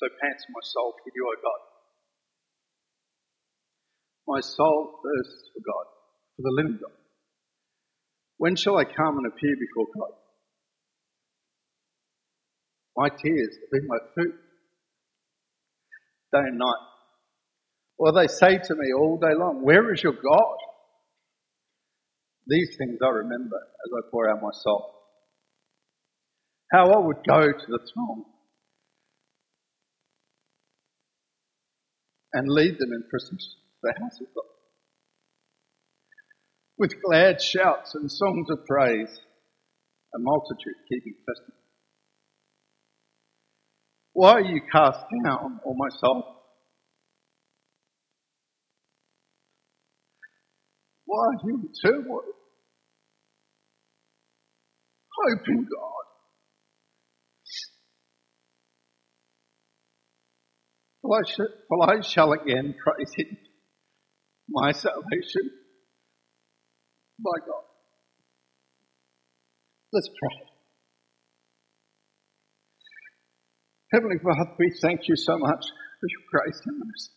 So pants my soul for you, O God. My soul thirsts for God, for the living God. When shall I come and appear before God? My tears have been my food, day and night. Or they say to me all day long, Where is your God? These things I remember as I pour out my soul. How I would go to the throne and lead them in procession to the house of God. With glad shouts and songs of praise, a multitude keeping festival. Why are you cast down, O my soul? Why are you in turmoil? Hope in God. For I shall again praise Him, my salvation, my God. Let's pray. Heavenly Father, we thank you so much for your grace and mercy.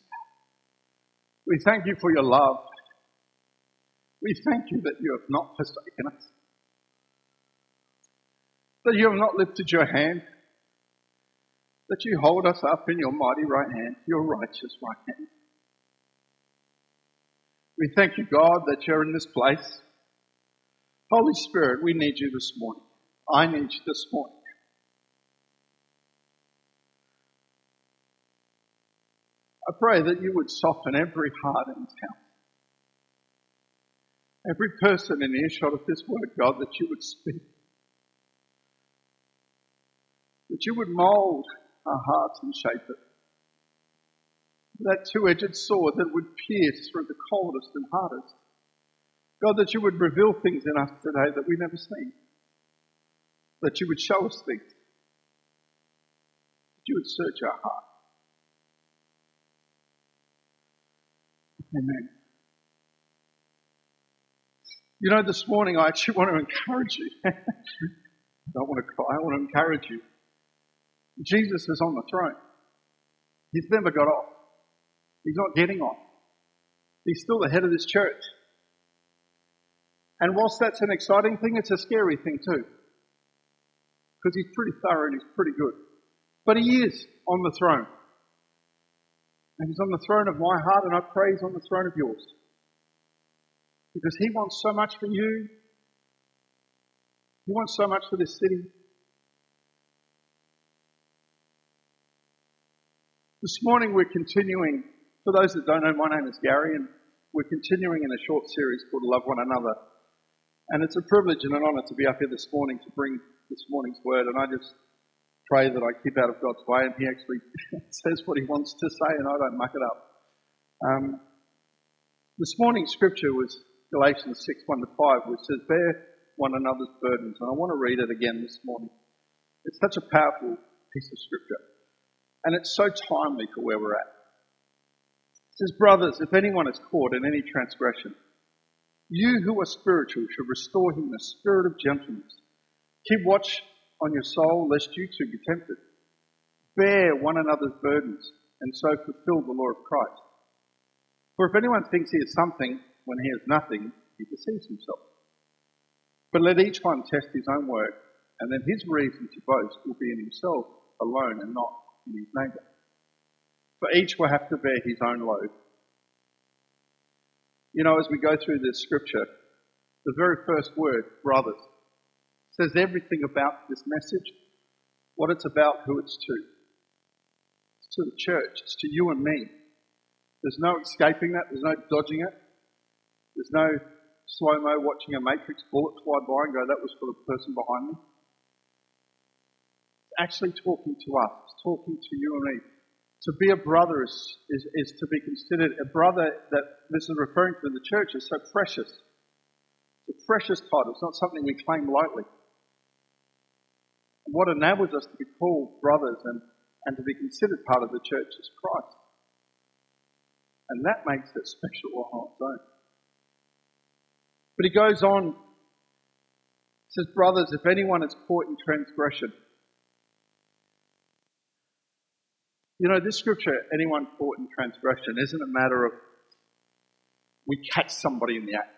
We thank you for your love. We thank you that you have not forsaken us. That you have not lifted your hand. That you hold us up in your mighty right hand, your righteous right hand. We thank you, God, that you're in this place. Holy Spirit, we need you this morning. I need you this morning. I pray that you would soften every heart in house. Every person in earshot of this word, God, that you would speak. That you would mold our hearts and shape it. That two-edged sword that would pierce through the coldest and hardest. God, that you would reveal things in us today that we've never seen. That you would show us things. That you would search our heart. Amen. You know, this morning I actually want to encourage you. I don't want to cry, I want to encourage you. Jesus is on the throne. He's never got off. He's not getting off. He's still the head of this church. And whilst that's an exciting thing, it's a scary thing too. Because he's pretty thorough and he's pretty good. But he is on the throne. And he's on the throne of my heart, and I pray he's on the throne of yours. Because he wants so much for you. He wants so much for this city. This morning we're continuing, for those that don't know, my name is Gary, and we're continuing in a short series called Love One Another. And it's a privilege and an honour to be up here this morning to bring this morning's word. And I just pray that I keep out of God's way and He actually says what He wants to say and I don't muck it up. Um, this morning's scripture was Galatians 6 1 to 5, which says, Bear one another's burdens. And I want to read it again this morning. It's such a powerful piece of scripture. And it's so timely for where we're at. It says, Brothers, if anyone is caught in any transgression, you who are spiritual should restore him a spirit of gentleness. Keep watch on your soul, lest you too be tempted. Bear one another's burdens, and so fulfill the law of Christ. For if anyone thinks he has something when he has nothing, he deceives himself. But let each one test his own work, and then his reason to boast will be in himself alone and not his neighbour. For each will have to bear his own load. You know, as we go through this scripture, the very first word, brothers, says everything about this message, what it's about, who it's to. It's to the church, it's to you and me. There's no escaping that, there's no dodging it. There's no slow mo watching a matrix bullet fly by and go, that was for the person behind me. Actually talking to us, it's talking to you and me. To be a brother is, is, is to be considered a brother that this is referring to in the church is so precious. It's a precious title. It's not something we claim lightly. And what enables us to be called brothers and, and to be considered part of the church is Christ. And that makes it special on its own. But he goes on, says, Brothers, if anyone is caught in transgression, You know, this scripture, anyone caught in transgression, isn't a matter of we catch somebody in the act.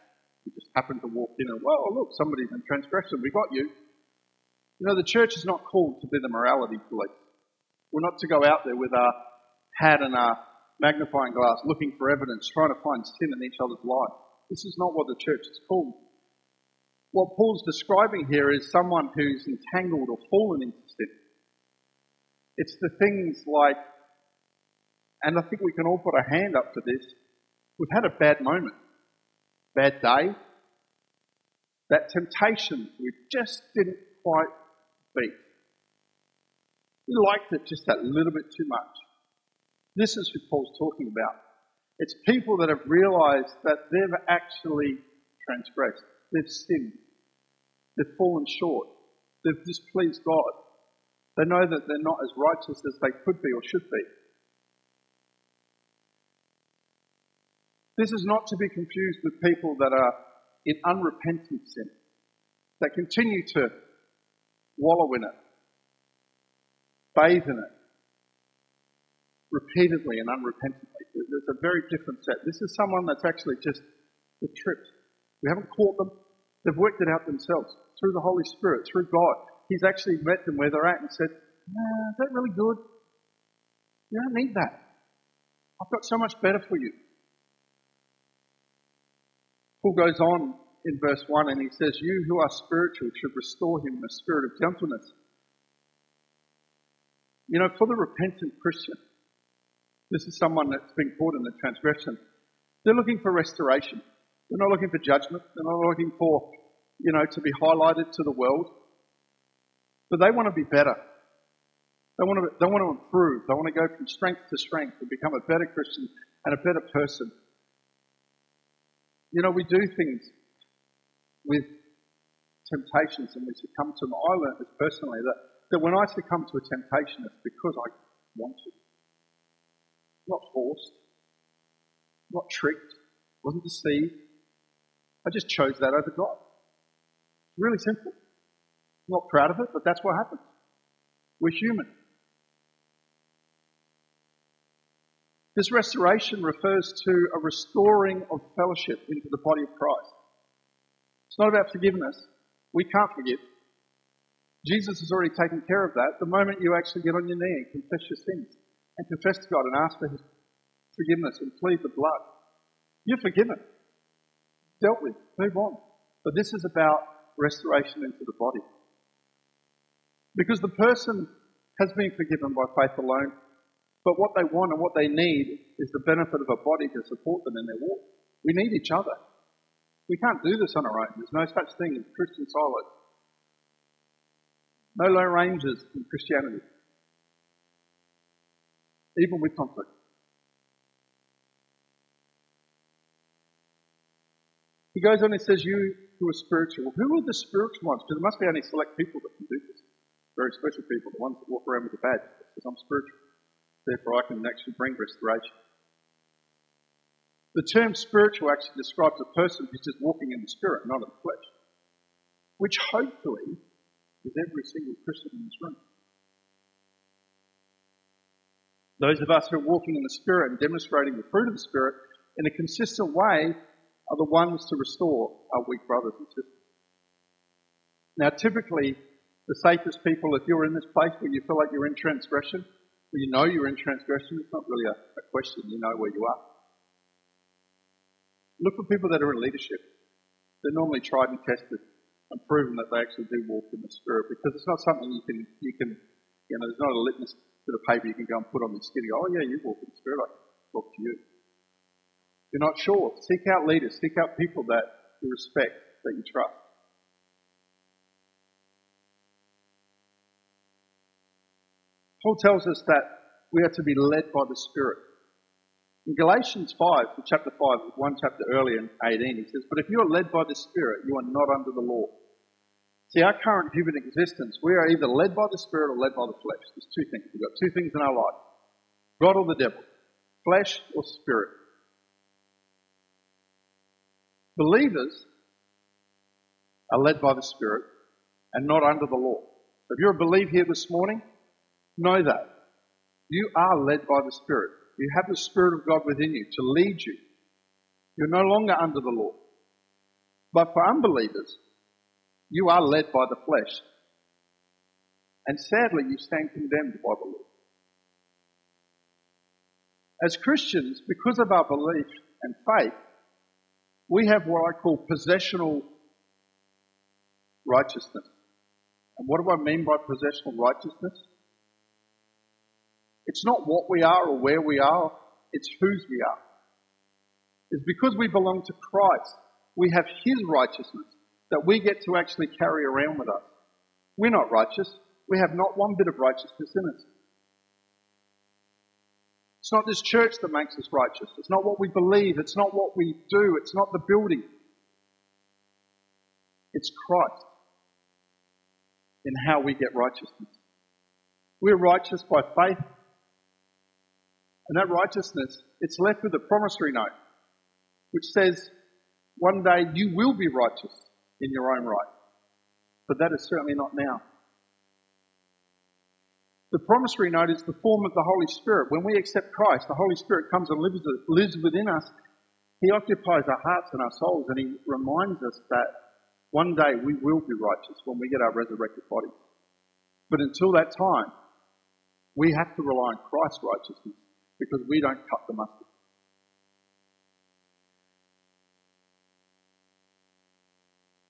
We just happen to walk in and, well, look, somebody's in transgression. We got you. You know, the church is not called to be the morality police. We're not to go out there with our hat and our magnifying glass looking for evidence, trying to find sin in each other's life. This is not what the church is called. What Paul's describing here is someone who's entangled or fallen into sin. It's the things like, and I think we can all put a hand up to this, we've had a bad moment, bad day, that temptation we just didn't quite beat. We liked it just that little bit too much. This is who Paul's talking about. It's people that have realized that they've actually transgressed. They've sinned. They've fallen short. They've displeased God. They know that they're not as righteous as they could be or should be. This is not to be confused with people that are in unrepentant sin, that continue to wallow in it, bathe in it, repeatedly and unrepentantly. It's a very different set. This is someone that's actually just the tripped. We haven't caught them. They've worked it out themselves through the Holy Spirit, through God. He's actually met them where they're at and said, nah, is that really good? You don't need that. I've got so much better for you. Paul goes on in verse 1 and he says, You who are spiritual should restore him in a spirit of gentleness. You know, for the repentant Christian, this is someone that's been caught in a transgression. They're looking for restoration. They're not looking for judgment. They're not looking for, you know, to be highlighted to the world. But they want to be better. They want to, they want to improve. They want to go from strength to strength and become a better Christian and a better person. You know, we do things with temptations and we succumb to them. I learned this personally that, that when I succumb to a temptation, it's because I want to not forced, not tricked, wasn't deceived. I just chose that over God. It's really simple. Not proud of it, but that's what happens. We're human. This restoration refers to a restoring of fellowship into the body of Christ. It's not about forgiveness. We can't forgive. Jesus has already taken care of that. The moment you actually get on your knee and confess your sins, and confess to God and ask for His forgiveness and plead the blood, you're forgiven. Dealt with. Move on. But this is about restoration into the body. Because the person has been forgiven by faith alone, but what they want and what they need is the benefit of a body to support them in their walk. We need each other. We can't do this on our own. There's no such thing as Christian silos. No lone rangers in Christianity even with conflict. He goes on and says, You who are spiritual. Who are the spiritual ones? Because there must be only select people that can do this. Very special people, the ones that walk around with a badge that says, I'm spiritual. Therefore, I can actually bring restoration. The term spiritual actually describes a person who's just walking in the spirit, not in the flesh. Which hopefully is every single Christian in this room. Those of us who are walking in the Spirit and demonstrating the fruit of the Spirit in a consistent way are the ones to restore our weak brothers and sisters. Now, typically, the safest people, if you're in this place where you feel like you're in transgression, where you know you're in transgression, it's not really a, a question, you know where you are. Look for people that are in leadership. They're normally tried and tested and proven that they actually do walk in the Spirit because it's not something you can, you can, you know, there's not a litmus bit of paper you can go and put on the skin and go, oh yeah, you walk in the Spirit, I talk to you. If you're not sure, seek out leaders, seek out people that you respect, that you trust. Paul tells us that we are to be led by the Spirit. In Galatians 5, chapter 5, one chapter earlier in 18, he says, But if you are led by the Spirit, you are not under the law. See, our current human existence, we are either led by the Spirit or led by the flesh. There's two things. We've got two things in our life God or the devil, flesh or spirit. Believers are led by the Spirit and not under the law. So if you're a believer here this morning, know that. You are led by the Spirit. You have the Spirit of God within you to lead you. You're no longer under the law. But for unbelievers, you are led by the flesh. And sadly, you stand condemned by the law. As Christians, because of our belief and faith, we have what I call positional righteousness. And what do I mean by positional righteousness? It's not what we are or where we are, it's whose we are. It's because we belong to Christ. We have His righteousness that we get to actually carry around with us. We're not righteous. We have not one bit of righteousness in us. It's not this church that makes us righteous. It's not what we believe. It's not what we do. It's not the building. It's Christ in how we get righteousness. We're righteous by faith. And that righteousness, it's left with a promissory note, which says, one day you will be righteous in your own right. But that is certainly not now. The promissory note is the form of the Holy Spirit. When we accept Christ, the Holy Spirit comes and lives, within us. He occupies our hearts and our souls, and He reminds us that one day we will be righteous when we get our resurrected body. But until that time, we have to rely on Christ's righteousness because we don't cut the mustard.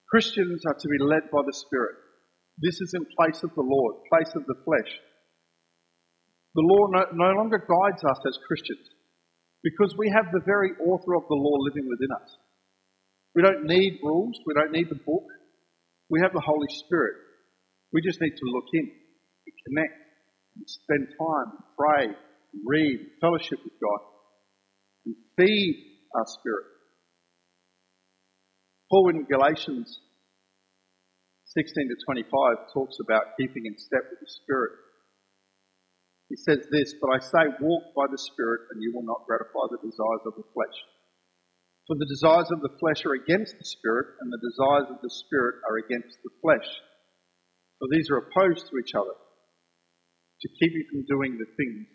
Christians are to be led by the Spirit. This is in place of the Lord, place of the flesh. The law no, no longer guides us as Christians because we have the very author of the law living within us. We don't need rules. We don't need the book. We have the Holy Spirit. We just need to look in and connect and spend time and pray, read, fellowship with God and feed our spirit. Paul in Galatians 16 to 25 talks about keeping in step with the Spirit. He says this, but I say walk by the Spirit and you will not gratify the desires of the flesh. For the desires of the flesh are against the Spirit and the desires of the Spirit are against the flesh. For these are opposed to each other to keep you from doing the things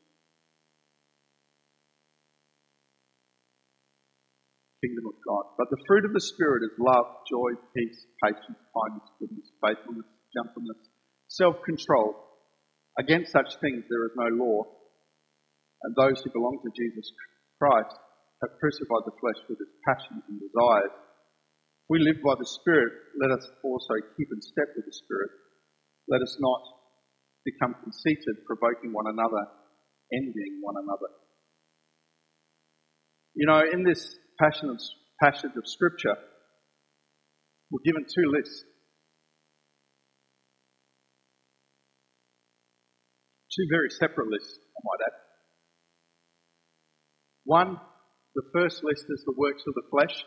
kingdom of God. But the fruit of the Spirit is love, joy, peace, patience, kindness, goodness, faithfulness, gentleness, self-control. Against such things there is no law. And those who belong to Jesus Christ have crucified the flesh with its passions and desires. If we live by the Spirit, let us also keep in step with the Spirit. Let us not become conceited, provoking one another, envying one another. You know, in this passage of Scripture, we're given two lists. Two very separate lists, I might add. One, the first list is the works of the flesh.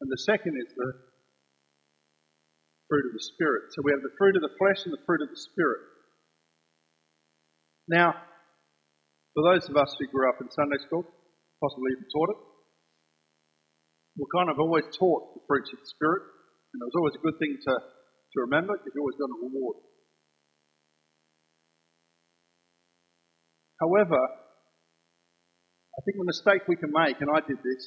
And the second is the fruit of the Spirit. So we have the fruit of the flesh and the fruit of the Spirit. Now, for those of us who grew up in Sunday school, possibly even taught it, we're kind of always taught the fruits of the Spirit, and it was always a good thing to, to remember because you always got a reward. However, I think the mistake we can make, and I did this,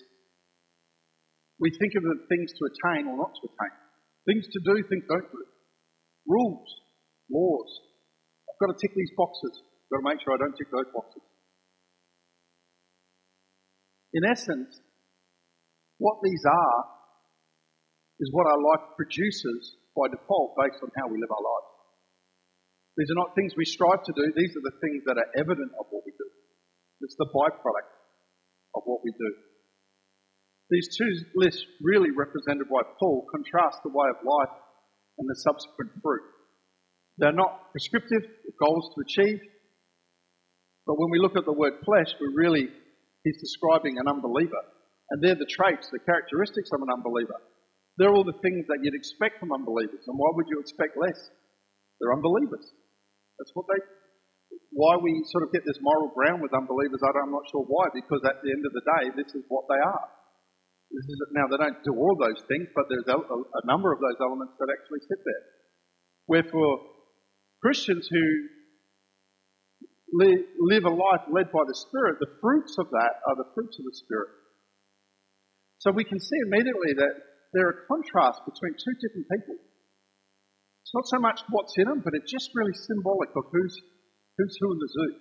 we think of the things to attain or not to attain. Things to do, things don't do. Rules, laws. I've got to tick these boxes. I've got to make sure I don't tick those boxes. In essence, what these are is what our life produces by default based on how we live our lives. These are not things we strive to do, these are the things that are evident of what we do. It's the byproduct of what we do. These two lists, really represented by Paul, contrast the way of life and the subsequent fruit. They're not prescriptive, goals to achieve, But when we look at the word flesh, we're really, he's describing an unbeliever. And they're the traits, the characteristics of an unbeliever. They're all the things that you'd expect from unbelievers. And why would you expect less? They're unbelievers. That's what they, why we sort of get this moral ground with unbelievers, I'm not sure why, because at the end of the day, this is what they are. This is, now, they don't do all those things, but there's a, a number of those elements that actually sit there. Wherefore, Christians who live a life led by the Spirit, the fruits of that are the fruits of the Spirit. So we can see immediately that there are contrasts between two different people. It's not so much what's in them, but it's just really symbolic of who's, who's who in the zoo.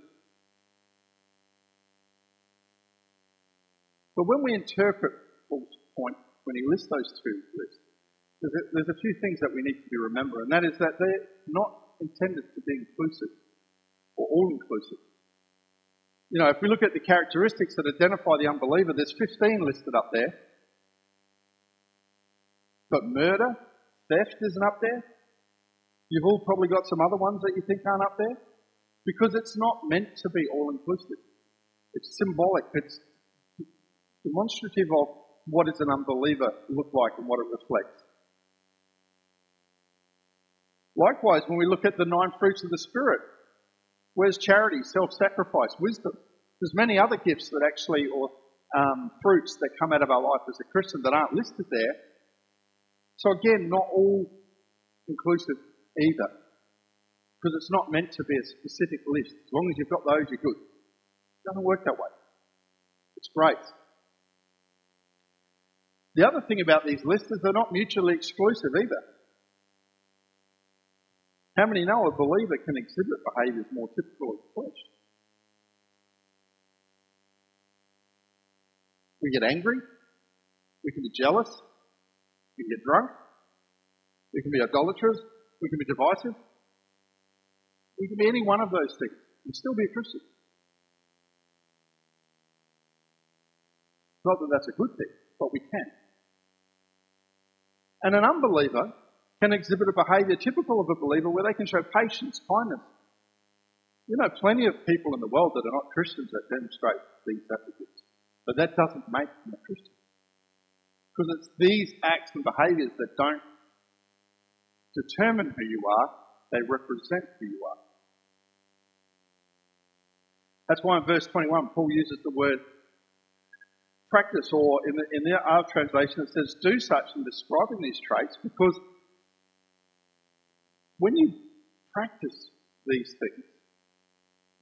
But when we interpret Paul's point, when he lists those two lists, there's a, there's a few things that we need to be remember, and that is that they're not intended to be inclusive or all inclusive. You know, if we look at the characteristics that identify the unbeliever, there's 15 listed up there. But murder, theft isn't up there. You've all probably got some other ones that you think aren't up there because it's not meant to be all inclusive. It's symbolic. It's demonstrative of what does an unbeliever look like and what it reflects. Likewise, when we look at the nine fruits of the Spirit, where's charity, self-sacrifice, wisdom? There's many other gifts that actually, or um, fruits that come out of our life as a Christian that aren't listed there. So again, not all inclusive either. Because it's not meant to be a specific list. As long as you've got those, you're good. It doesn't work that way. It's great. The other thing about these lists is they're not mutually exclusive either. How many know a believer can exhibit behaviours more typical of the flesh? We get angry. We can be jealous. We can get drunk. We can be idolaters. We can be divisive. We can be any one of those things and still be a Christian. Not that that's a good thing, but we can. And an unbeliever can exhibit a behaviour typical of a believer where they can show patience, kindness. You know plenty of people in the world that are not Christians that demonstrate these attributes. But that doesn't make them a Christian. Because it's these acts and behaviours that don't determine who you are, they represent who you are. That's why in verse 21, Paul uses the word practice, or in, the, in the, our translation, it says do such in describing these traits, because when you practice these things,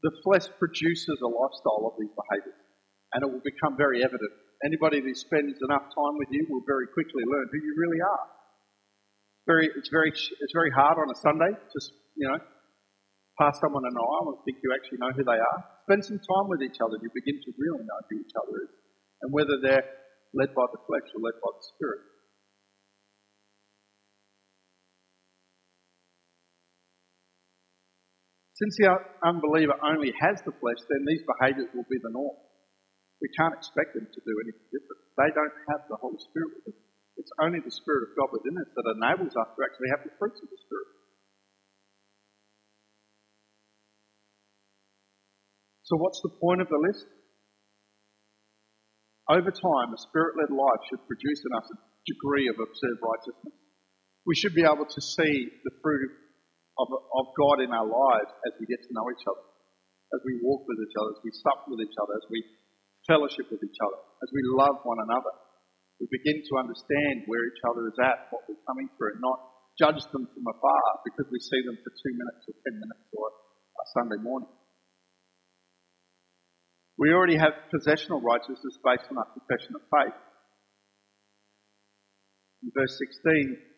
the flesh produces a lifestyle of these behaviours, and it will become very evident. Anybody who spends enough time with you will very quickly learn who you really are very, it's very, it's very hard on a Sunday. Just you know, pass someone an eye and think you actually know who they are. Spend some time with each other. You begin to really know who each other is, and whether they're led by the flesh or led by the spirit. Since the unbeliever only has the flesh, then these behaviours will be the norm. We can't expect them to do anything different. They don't have the Holy Spirit with them. It's only the Spirit of God within us that enables us to actually have the fruits of the Spirit. So, what's the point of the list? Over time, a spirit led life should produce in us a degree of observed righteousness. We should be able to see the fruit of, of God in our lives as we get to know each other, as we walk with each other, as we sup with each other, as we fellowship with each other, as we love one another we begin to understand where each other is at, what we're coming through, and not judge them from afar because we see them for two minutes or ten minutes or a Sunday morning. We already have positional righteousness based on our confession of faith. In verse 16,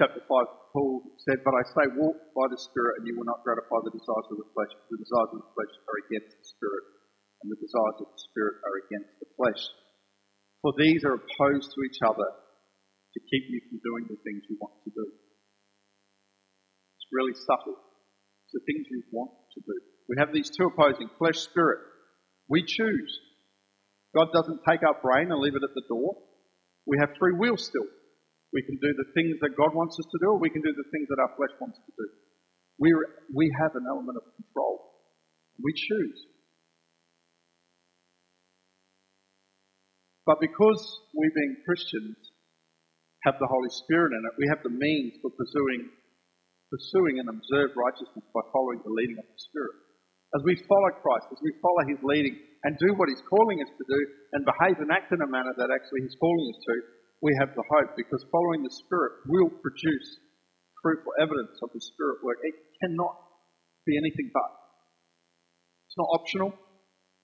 chapter 5, Paul said, But I say, walk by the Spirit, and you will not gratify the desires of the flesh. The desires of the flesh are against the Spirit, and the desires of the Spirit are against the flesh. For these are opposed to each other to keep you from doing the things you want to do. It's really subtle. It's the things you want to do. We have these two opposing, flesh, spirit. We choose. God doesn't take our brain and leave it at the door. We have free will still. We can do the things that God wants us to do, or we can do the things that our flesh wants to do. we we have an element of control. We choose. But because we being Christians have the Holy Spirit in it, we have the means for pursuing pursuing and observe righteousness by following the leading of the Spirit. As we follow Christ, as we follow His leading and do what He's calling us to do and behave and act in a manner that actually He's calling us to, we have the hope because following the Spirit will produce fruitful evidence of the Spirit work. It cannot be anything but. It's not optional.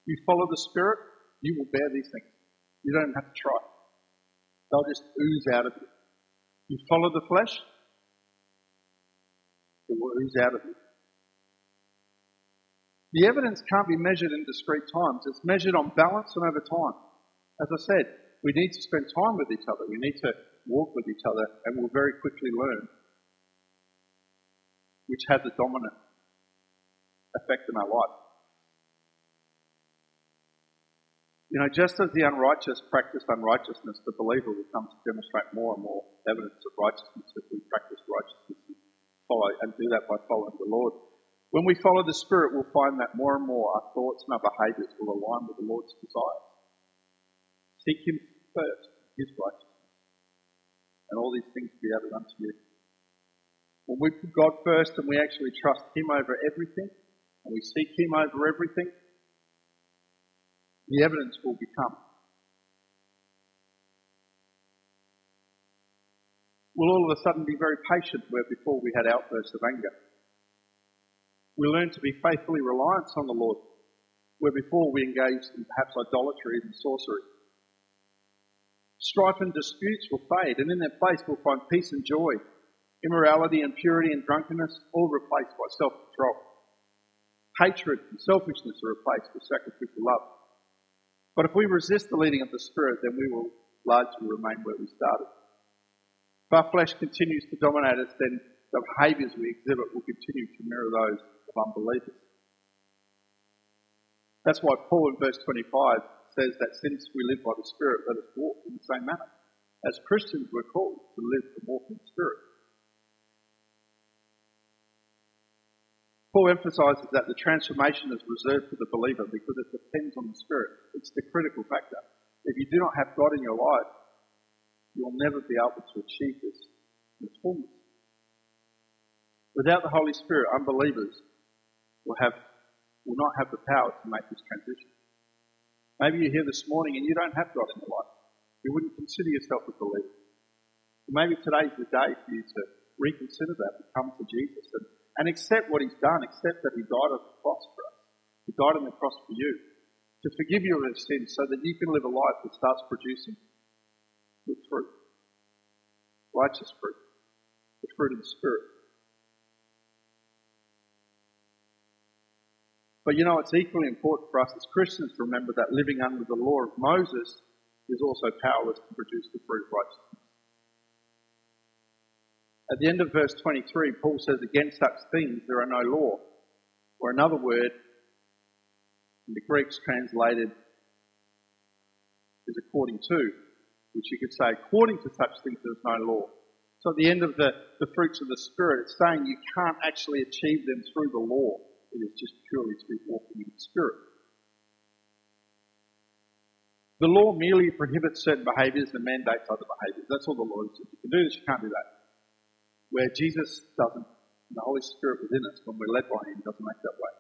You follow the Spirit, you will bear these things. You don't have to try. They'll just ooze out of you. You follow the flesh, it will ooze out of you. The evidence can't be measured in discrete times. It's measured on balance and over time. As I said, we need to spend time with each other. We need to walk with each other, and we'll very quickly learn which has a dominant effect in our life. You know, just as the unrighteous practice unrighteousness, the believer will come to demonstrate more and more evidence of righteousness if we practice righteousness and follow and do that by following the Lord. When we follow the Spirit, we'll find that more and more our thoughts and our behaviours will align with the Lord's desires. Seek Him first, His righteousness, and all these things will be added unto you. When we put God first and we actually trust Him over everything, and we seek Him over everything, the evidence will become. We'll all of a sudden be very patient where before we had outbursts of anger. We learn to be faithfully reliant on the Lord, where before we engaged in perhaps idolatry and sorcery. Strife and disputes will fade, and in their place we'll find peace and joy. Immorality, and impurity, and drunkenness all replaced by self control. Hatred and selfishness are replaced with sacrificial love. But if we resist the leading of the Spirit, then we will largely remain where we started. If our flesh continues to dominate us, then the behaviours we exhibit will continue to mirror those of unbelievers. That's why Paul in verse 25 says that since we live by the Spirit, let us walk in the same manner. As Christians, we're called to live and walk in the Spirit. Paul emphasises that the transformation is reserved for the believer because it depends on the Spirit. It's the critical factor. If you do not have God in your life, you'll never be able to achieve this its fullness. Without the Holy Spirit, unbelievers will have will not have the power to make this transition. Maybe you're here this morning and you don't have God in your life. You wouldn't consider yourself a believer. Maybe today's the day for you to reconsider that and come to Jesus and, and accept what He's done, accept that He died on the cross for us. He died on the cross for you to forgive you of your sins so that you can live a life that starts producing good fruit, righteous fruit, the fruit of the Spirit. But you know, it's equally important for us as Christians to remember that living under the law of Moses is also powerless to produce the fruit of righteousness. At the end of verse 23, Paul says, Against such things there are no law. Or another word, in the Greek's translated, is according to, which you could say, according to such things there's no law. So at the end of the, the fruits of the Spirit, it's saying you can't actually achieve them through the law. It is just purely to through walking in the Spirit. The law merely prohibits certain behaviours and mandates other behaviours. That's all the law says. You can do this, you can't do that. Where Jesus doesn't, the Holy Spirit within us, when we're led by Him, doesn't make that way.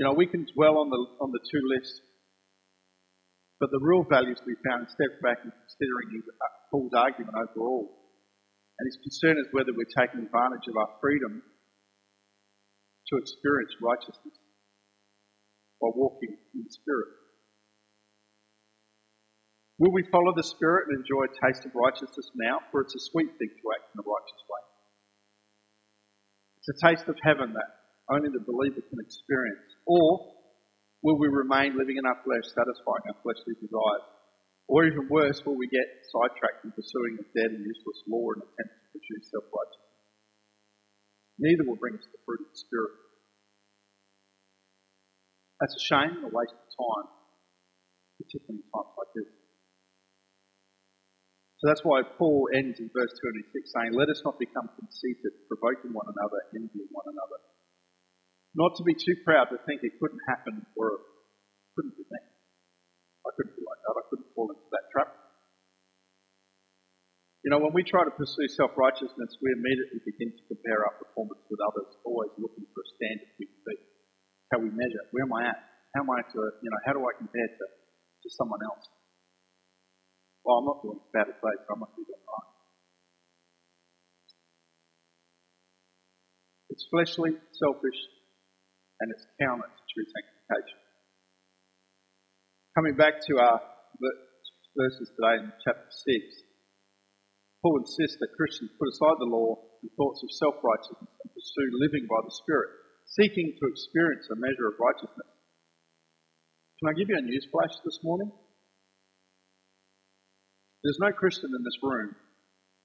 You know, we can dwell on the on the two lists, but the real values we found, step back and considering Paul's argument overall, and his concern is whether we're taking advantage of our freedom to experience righteousness by walking in the Spirit. Will we follow the Spirit and enjoy a taste of righteousness now? For it's a sweet thing to act in a righteous way. It's a taste of heaven that only the believer can experience. Or will we remain living in our flesh, satisfying our fleshly desires? Or even worse, will we get sidetracked in pursuing a dead and useless law and attempt to pursue self-righteousness? Neither will bring us the fruit of the Spirit. That's a shame and a waste of time, particularly in times like this. So that's why Paul ends in verse 26 saying, Let us not become conceited, provoking one another, envying one another. Not to be too proud to think it couldn't happen or it couldn't be me. I couldn't be like that. I couldn't fall into that trap. You know, when we try to pursue self-righteousness, we immediately begin to compare our performance with others, always looking for a standard we can beat. How we measure. Where am I at? How am I to, you know, how do I compare to, to someone else? Well, I'm not doing as bad as they, so I must be doing right. It's fleshly, selfish, and it's counter to true sanctification. Coming back to our verses today in chapter 6, Paul insists that Christians put aside the law and thoughts of self-righteousness and pursue living by the Spirit, seeking to experience a measure of righteousness. Can I give you a newsflash this morning? There's no Christian in this room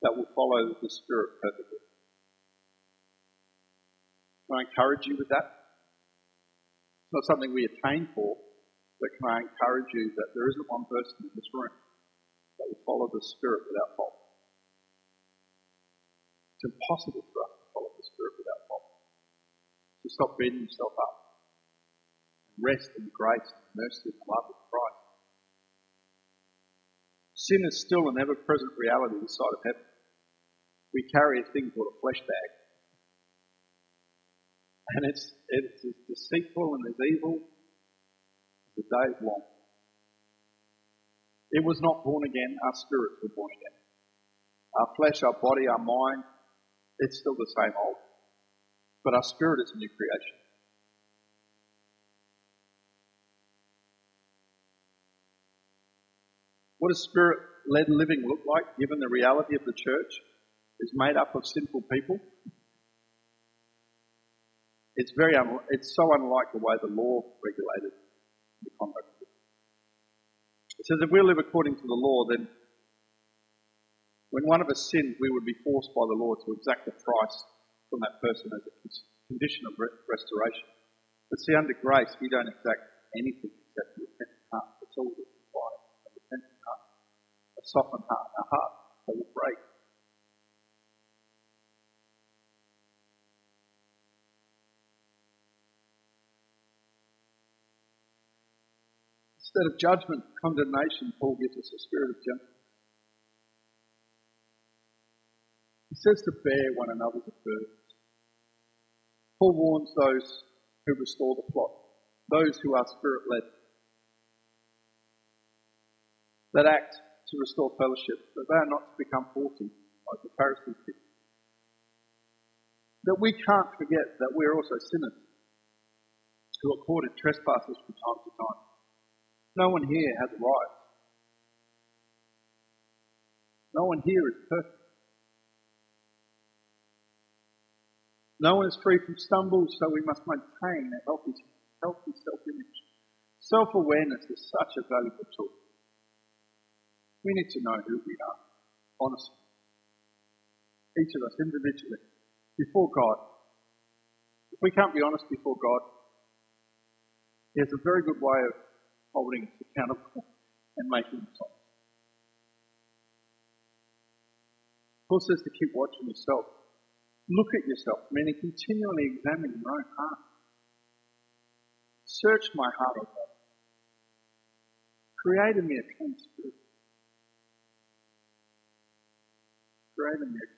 that will follow the Spirit perfectly. Can I encourage you with that? It's not something we attain for, but can I encourage you that there isn't one person in this room that will follow the Spirit without fault? It's impossible for us to follow the Spirit without. To stop beating yourself up and rest in the grace and mercy and love of Christ. Sin is still an ever present reality this side of heaven. We carry a thing called a flesh bag. And it's, it's as deceitful and as evil as the day is long. It was not born again, our spirits were born again. Our flesh, our body, our mind, it's still the same old. But our spirit is a new creation. What does spirit led living look like given the reality of the church is made up of sinful people? It's very un- it's so unlike the way the law regulated the conduct it. Says if we live according to the law, then when one of us sins, we would be forced by the law to exact a price from that person as a condition of restoration. But see, under grace, we don't exact anything except a repentant heart. That's all that's required. A repentant heart. A softened heart. A heart that will break. Instead of judgment, condemnation, Paul gives us a spirit of gentleness. He says to bear one another's burdens. Paul warns those who restore the flock, those who are spirit led, that act to restore fellowship, that they are not to become haughty like the Pharisees did. That we can't forget that we're also sinners who are caught in trespasses from time to time. No one here has arrived. No one here is perfect. No one is free from stumbles, so we must maintain a healthy, healthy self-image. Self-awareness is such a valuable tool. We need to know who we are, honestly. Each of us individually, before God. If we can't be honest before God, there's a very good way of holding us accountable and making us honest. Paul says to keep watching yourself Look at yourself, meaning continually examine your own heart. Search my heart, O God. Create in me a clean spirit. Create in me a.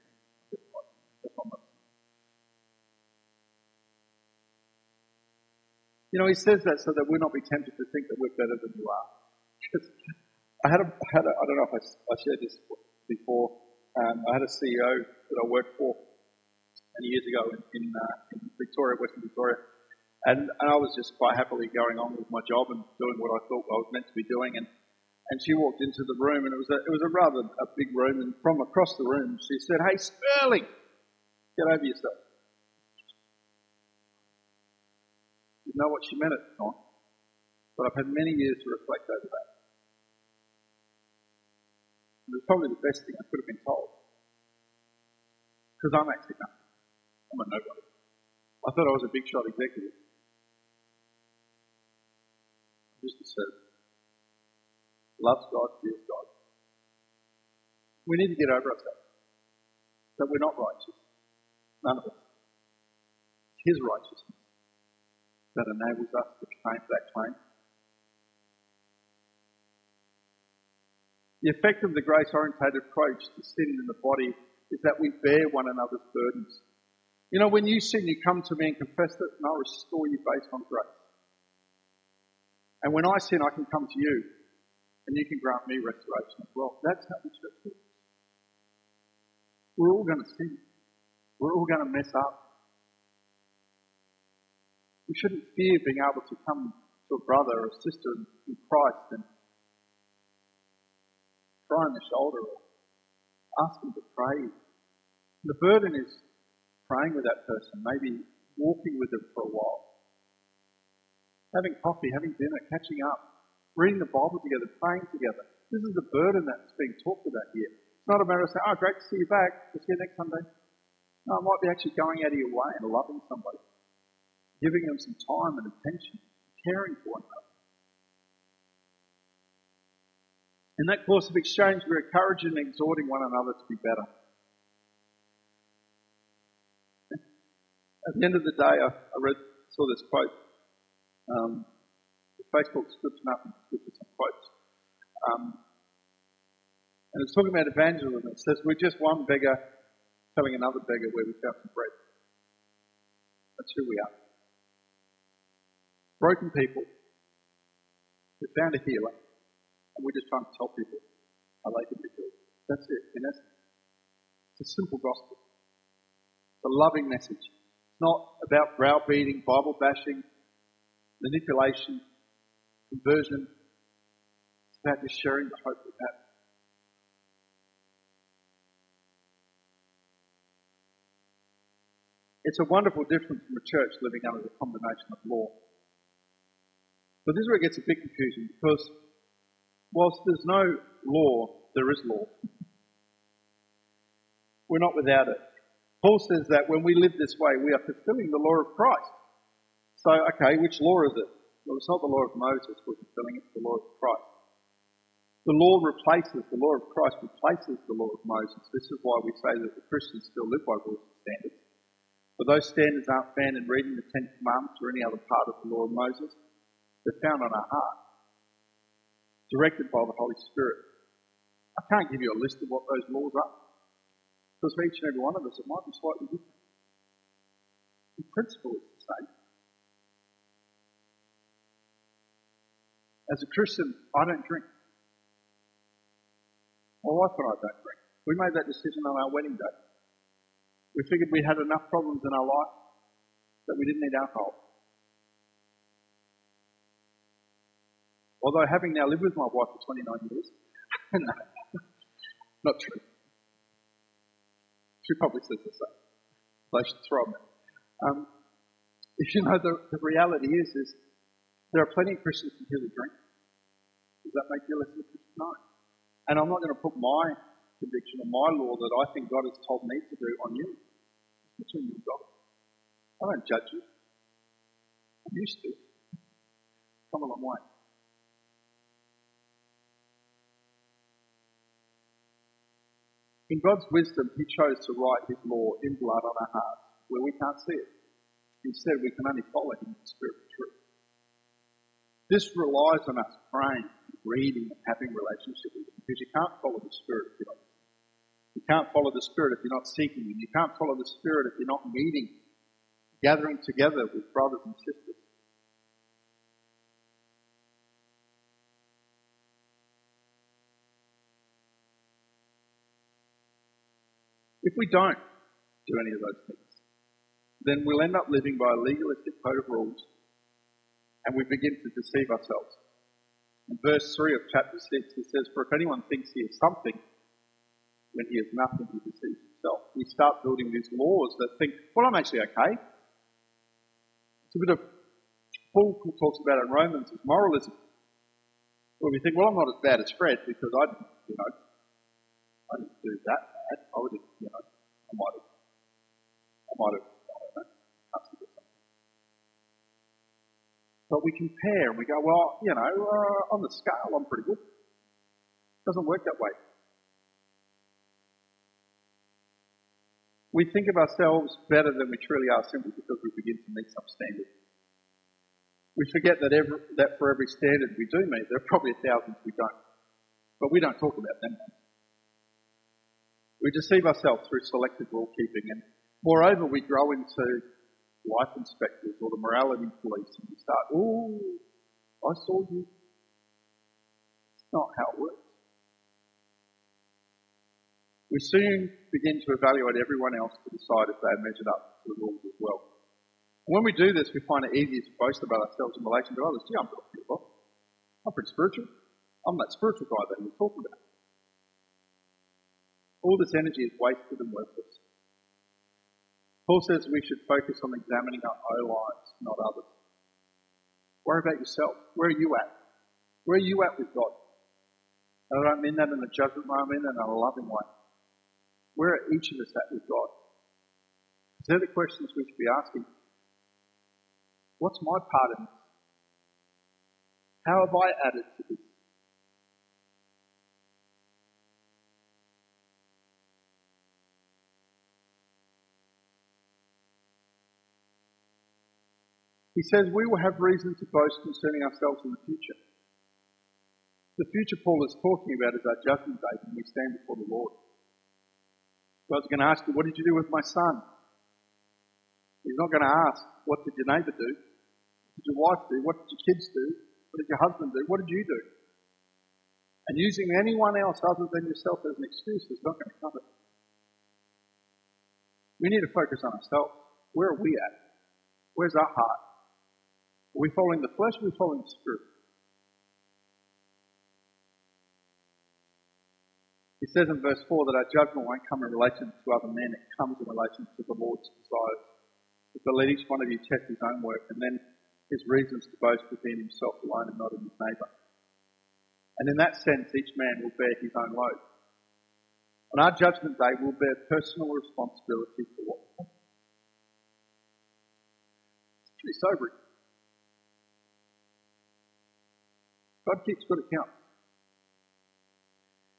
You know, he says that so that we'll not be tempted to think that we're better than you are. I had a, I had a, I don't know if I, I shared this before. Um, I had a CEO that I worked for many years ago in, uh, in Victoria, Western Victoria. And, and I was just quite happily going on with my job and doing what I thought I was meant to be doing. And, and she walked into the room, and it was a, it was a rather a big room. And from across the room, she said, "Hey, Sperling, get over yourself." Didn't know what she meant at the time, but I've had many years to reflect over that. It was probably the best thing I could have been told, because I'm actually nothing. I'm a nobody. I thought I was a big shot executive. I'm just a servant. Loves God, fears God. We need to get over ourselves. That we're not righteous. None of us. It's His righteousness. that enables us to claim that claim. The effect of the grace orientated approach to sin in the body is that we bear one another's burdens. You know, when you sin, you come to me and confess it, and I'll restore you based on grace. And when I sin, I can come to you, and you can grant me restoration as well. That's how the church works. We're all going to sin. We're all going to mess up. We shouldn't fear being able to come to a brother or a sister in Christ and cry on the shoulder or ask them to pray. The burden is praying with that person, maybe walking with them for a while, having coffee, having dinner, catching up, reading the Bible together, praying together. This is the burden that's being talked about here. It's not a matter of saying, oh, great to see you back. We'll see you next Sunday. No, it might be actually going out of your way and loving somebody, giving them some time and attention, caring for one another. In that course of exchange, we're encouraging and exhorting one another to be better. At the end of the day, I, I read, saw this quote. Um, Facebook scripts nothing, scripts some quotes. Um, and it's talking about evangelism. It says, We're just one beggar telling another beggar where we found some bread. That's who we are. Broken people. We found a healer. And we're just trying to tell people how they can be healed. That's it, in essence. It's a simple gospel. It's a loving message. Not about browbeating, Bible bashing, manipulation, conversion. It's about just sharing the hope we have. It's a wonderful difference from a church living under the combination of law. But this is where it gets a bit confusing because whilst there's no law, there is law. We're not without it. Paul says that when we live this way, we are fulfilling the law of Christ. So, okay, which law is it? Well, it's not the law of Moses we're fulfilling, it's the law of Christ. The law replaces, the law of Christ replaces the law of Moses. This is why we say that the Christians still live by rules and standards. But those standards aren't found in reading the Ten Commandments or any other part of the law of Moses. They're found on our heart, directed by the Holy Spirit. I can't give you a list of what those laws are, because for each and every one of us it might be slightly different. The principle is the same. As a Christian, I don't drink. My wife and I don't drink. We made that decision on our wedding day. We figured we had enough problems in our life that we didn't need alcohol. Although having now lived with my wife for 29 years, no, not true. She probably says same. They should throw me. Um, if you know, the, the reality is, is there are plenty of Christians who really drink. Does that make you less of a Christian? No. And I'm not going to put my conviction or my law that I think God has told me to do on you. It's between you and God. I don't judge you. I'm used to. Come a long. In God's wisdom, He chose to write His law in blood on our hearts, where we can't see it. Instead, we can only follow Him in the Spirit of truth. This relies on us praying, reading, and having relationship with Him, because you can't follow the Spirit if you're not. You can't follow the Spirit if you're not seeking Him. You can't follow the Spirit if you're not meeting, gathering together with brothers and sisters. If we don't do any of those things, then we'll end up living by a legalistic code of rules and we begin to deceive ourselves. In verse 3 of chapter 6, it says, For if anyone thinks he is something, when he is nothing, he deceives himself. We start building these laws that think, well, I'm actually okay. It's a bit of, Paul talks about in Romans as moralism, where we think, well, I'm not as bad as Fred because I you know, I didn't do that don't know, something. But we compare and we go, well, you know, uh, on the scale, I'm pretty good. It doesn't work that way. We think of ourselves better than we truly are simply because we begin to meet some standard. We forget that, every, that for every standard we do meet, there are probably thousands we don't. But we don't talk about them. We deceive ourselves through selective rule keeping, and moreover, we grow into life inspectors or the morality police, and we start, oh, I saw you. It's not how it works. We soon begin to evaluate everyone else to decide if they are measured up to the rules as well. And when we do this, we find it easier to boast about ourselves in relation to others. Gee, I'm. I'm pretty spiritual. I'm that spiritual guy that you're talking about. All this energy is wasted and worthless. Paul says we should focus on examining our own lives, not others. Worry about yourself. Where are you at? Where are you at with God? And I don't mean that in a judgment way, I mean that in a loving way. Where are each of us at with God? These are the questions we should be asking. What's my part in this? How have I added to this? He says we will have reason to boast concerning ourselves in the future. The future Paul is talking about is our judgment day when we stand before the Lord. God's going to ask you, what did you do with my son? He's not going to ask, what did your neighbour do? What did your wife do? What did your kids do? What did your husband do? What did you do? And using anyone else other than yourself as an excuse is not going to cover it. We need to focus on ourselves. Where are we at? Where's our heart? Are we following the flesh or are we following the spirit? He says in verse 4 that our judgment won't come in relation to other men, it comes in relation to the Lord's desires. But let each one of you test his own work, and then his reasons to boast will be in himself alone and not in his neighbour. And in that sense, each man will bear his own load. On our judgment day, we'll bear personal responsibility for what we It's pretty sobering. God keeps good account.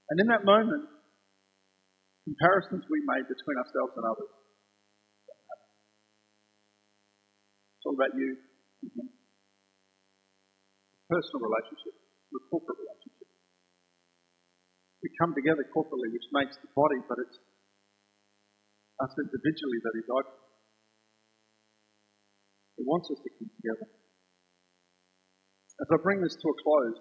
And in that moment, comparisons we made between ourselves and others. It's all about you. Personal relationship, a corporate relationship. We come together corporately, which makes the body, but it's us individually that He died. He wants us to come together. As I bring this to a close,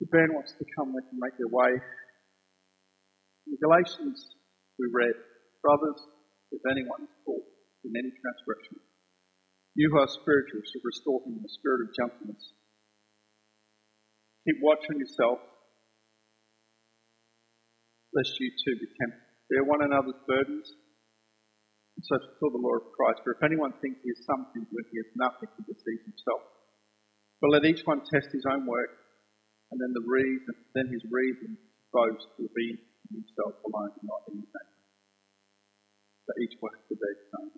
the band wants to come, can make their way. In Galatians, we read, Brothers, if anyone is caught in any transgression, you who are spiritual should restore him in the spirit of gentleness. Keep watch on yourself, lest you too be tempted. Bear one another's burdens, and so fulfill the law of Christ. For if anyone thinks he has something when he has nothing, he deceives himself. But let each one test his own work and then the reason, then his reason to boast will be in himself alone, not in his neighbour. Each one to be own.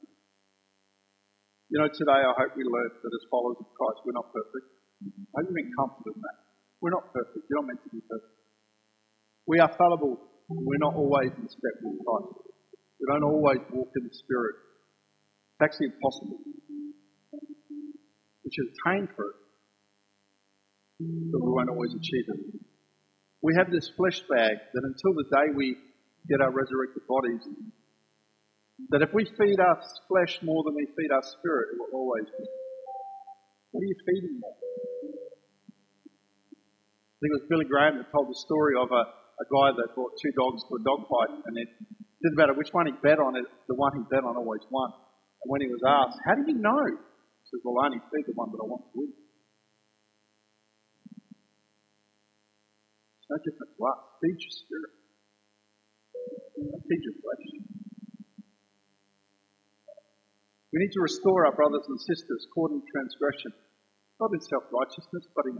You know, today I hope we learned that as followers of Christ, we're not perfect. I hope you've been comforted in that. We're not perfect. You're not meant to be perfect. We are fallible. We're not always in step with Christ. We don't always walk in the Spirit. It's actually impossible. We should attain for it but we won't always achieve it. We have this flesh bag that until the day we get our resurrected bodies, that if we feed our flesh more than we feed our spirit, it will always be. What are you feeding? I think it was Billy Graham that told the story of a, a guy that brought two dogs to a dog fight and it didn't matter which one he bet on, it, the one he bet on always won. And when he was asked, how do you know? He says, well, I only feed the one that I want to win. It's no different to us. Feed your spirit. Feed your flesh. We need to restore our brothers and sisters caught in transgression, not in self righteousness, but in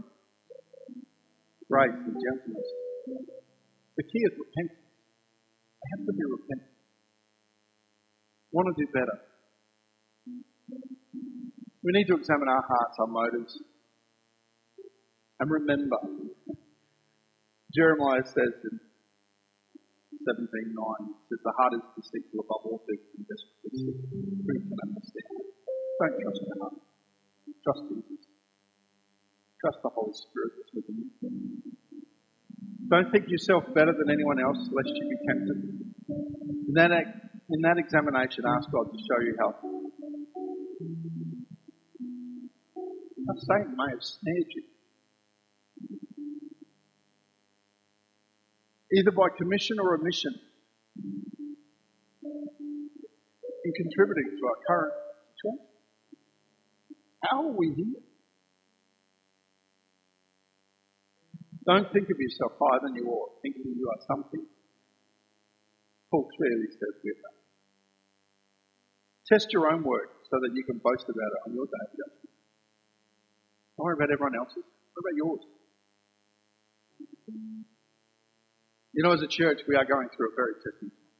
grace and gentleness. The key is repentance. They have to be repentant. Want to do better. We need to examine our hearts, our motives, and remember Jeremiah says in 17.9, says the heart is deceitful above all things and desperately sick. Who can understand Don't trust your heart. Trust Jesus. Trust the Holy Spirit that's within you. Don't think yourself better than anyone else lest you be tempted. In that, in that examination, ask God to show you how. How Satan may have snared you. Either by commission or omission in contributing to our current situation. How are we here? Don't think of yourself higher than you ought, thinking you are something. Paul clearly says we're. Test your own work so that you can boast about it on your day. Don't worry about everyone else's. What about yours? You know, as a church, we are going through a very testing time.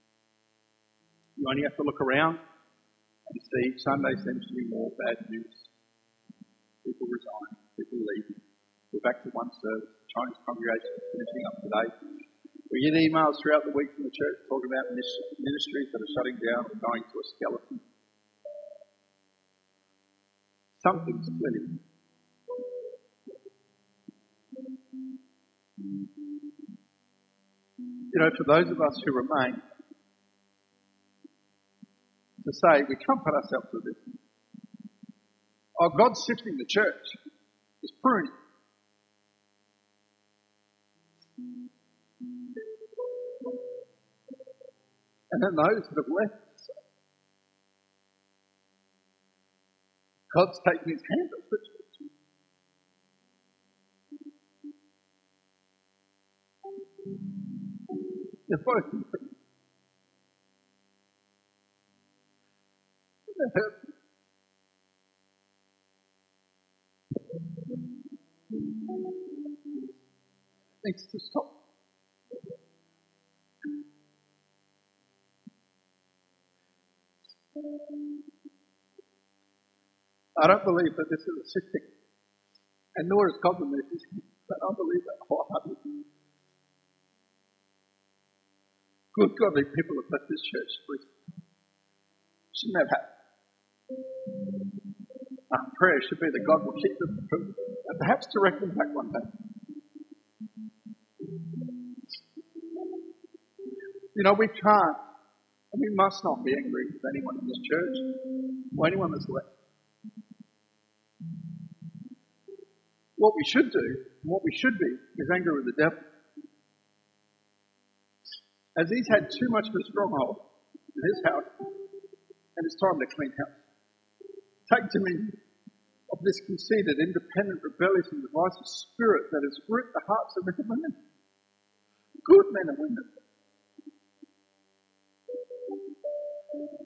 You only have to look around and see Sunday seems to be more bad news. People resign, people leaving. We're back to one service. Chinese congregation is finishing up today. We get emails throughout the week from the church talking about ministries that are shutting down or going to a skeleton. Something's clearly. You know, for those of us who remain, to say we can't put ourselves through this. Oh, God's sifting the church. He's pruning. And then those that have left. God's taking his hand off the. They're. Needs to stop. I don't believe that this is a sifting, and nor is this, but I believe that wholeheartedly. Good godly people have left this church recently. Shouldn't have happened. Our prayer should be that God will keep them from, and perhaps direct them back one day. You know, we can't and we must not be angry with anyone in this church or anyone that's left. What we should do, and what we should be, is angry with the devil. As he's had too much of a stronghold in his house, and it's time to clean house. Take dominion of this conceited, independent, rebellious, and divisive spirit that has gripped the hearts of men and women. Good men and women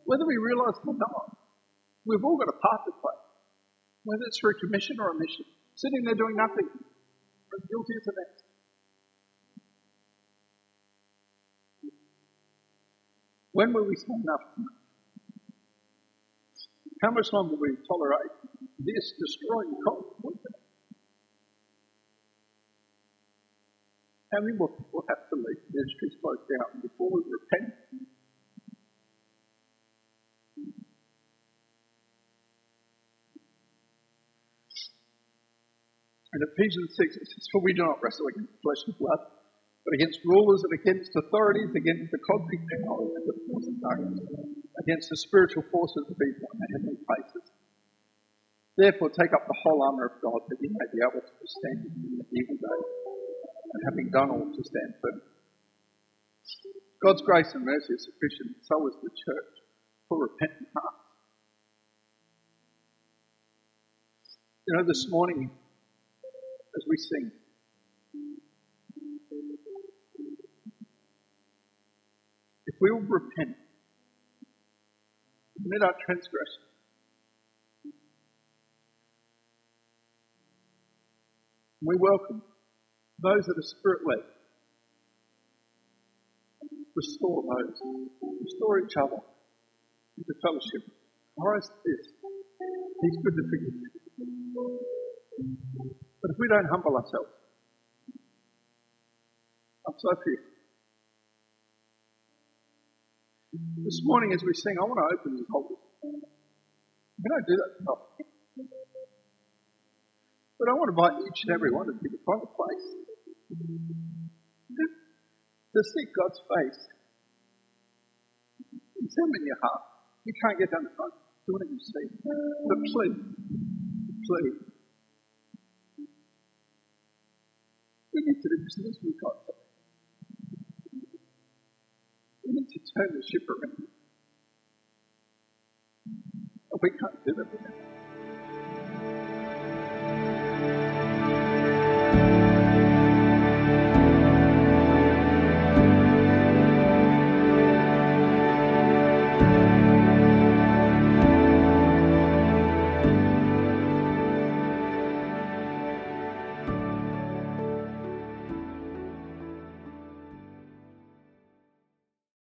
whether we realise it or not, we've all got a part to play. Whether it's through a commission or omission. Sitting there doing nothing. As guilty as next. When will we say enough? How much longer will we tolerate this destroying cult? How many more people have to leave ministries closed down before we repent In Ephesians 6, it says, For we do not wrestle against flesh and blood, but against rulers and against authorities, against the cosmic powers and the forces of darkness, against the spiritual forces of evil in the heavenly places. Therefore, take up the whole armour of God that you may be able to withstand in the evil day, and having done all, to stand firm. God's grace and mercy is sufficient, so is the church for repentant hearts. You know, this morning as we sing. If we will repent, admit our transgression, we welcome those that are spirit led. Restore those, restore each other into fellowship. Christ is, He's good to forgive. But if we don't humble ourselves, I'm so fearful. This morning as we sing, I want to open these holders. We don't do that often. But I want to invite each and every one of you to find a place to, seek God's face. In your heart. You can't get down the front. Do what you see. But please, please, we need to do business with God. We need to turn the ship around. And we can't do that without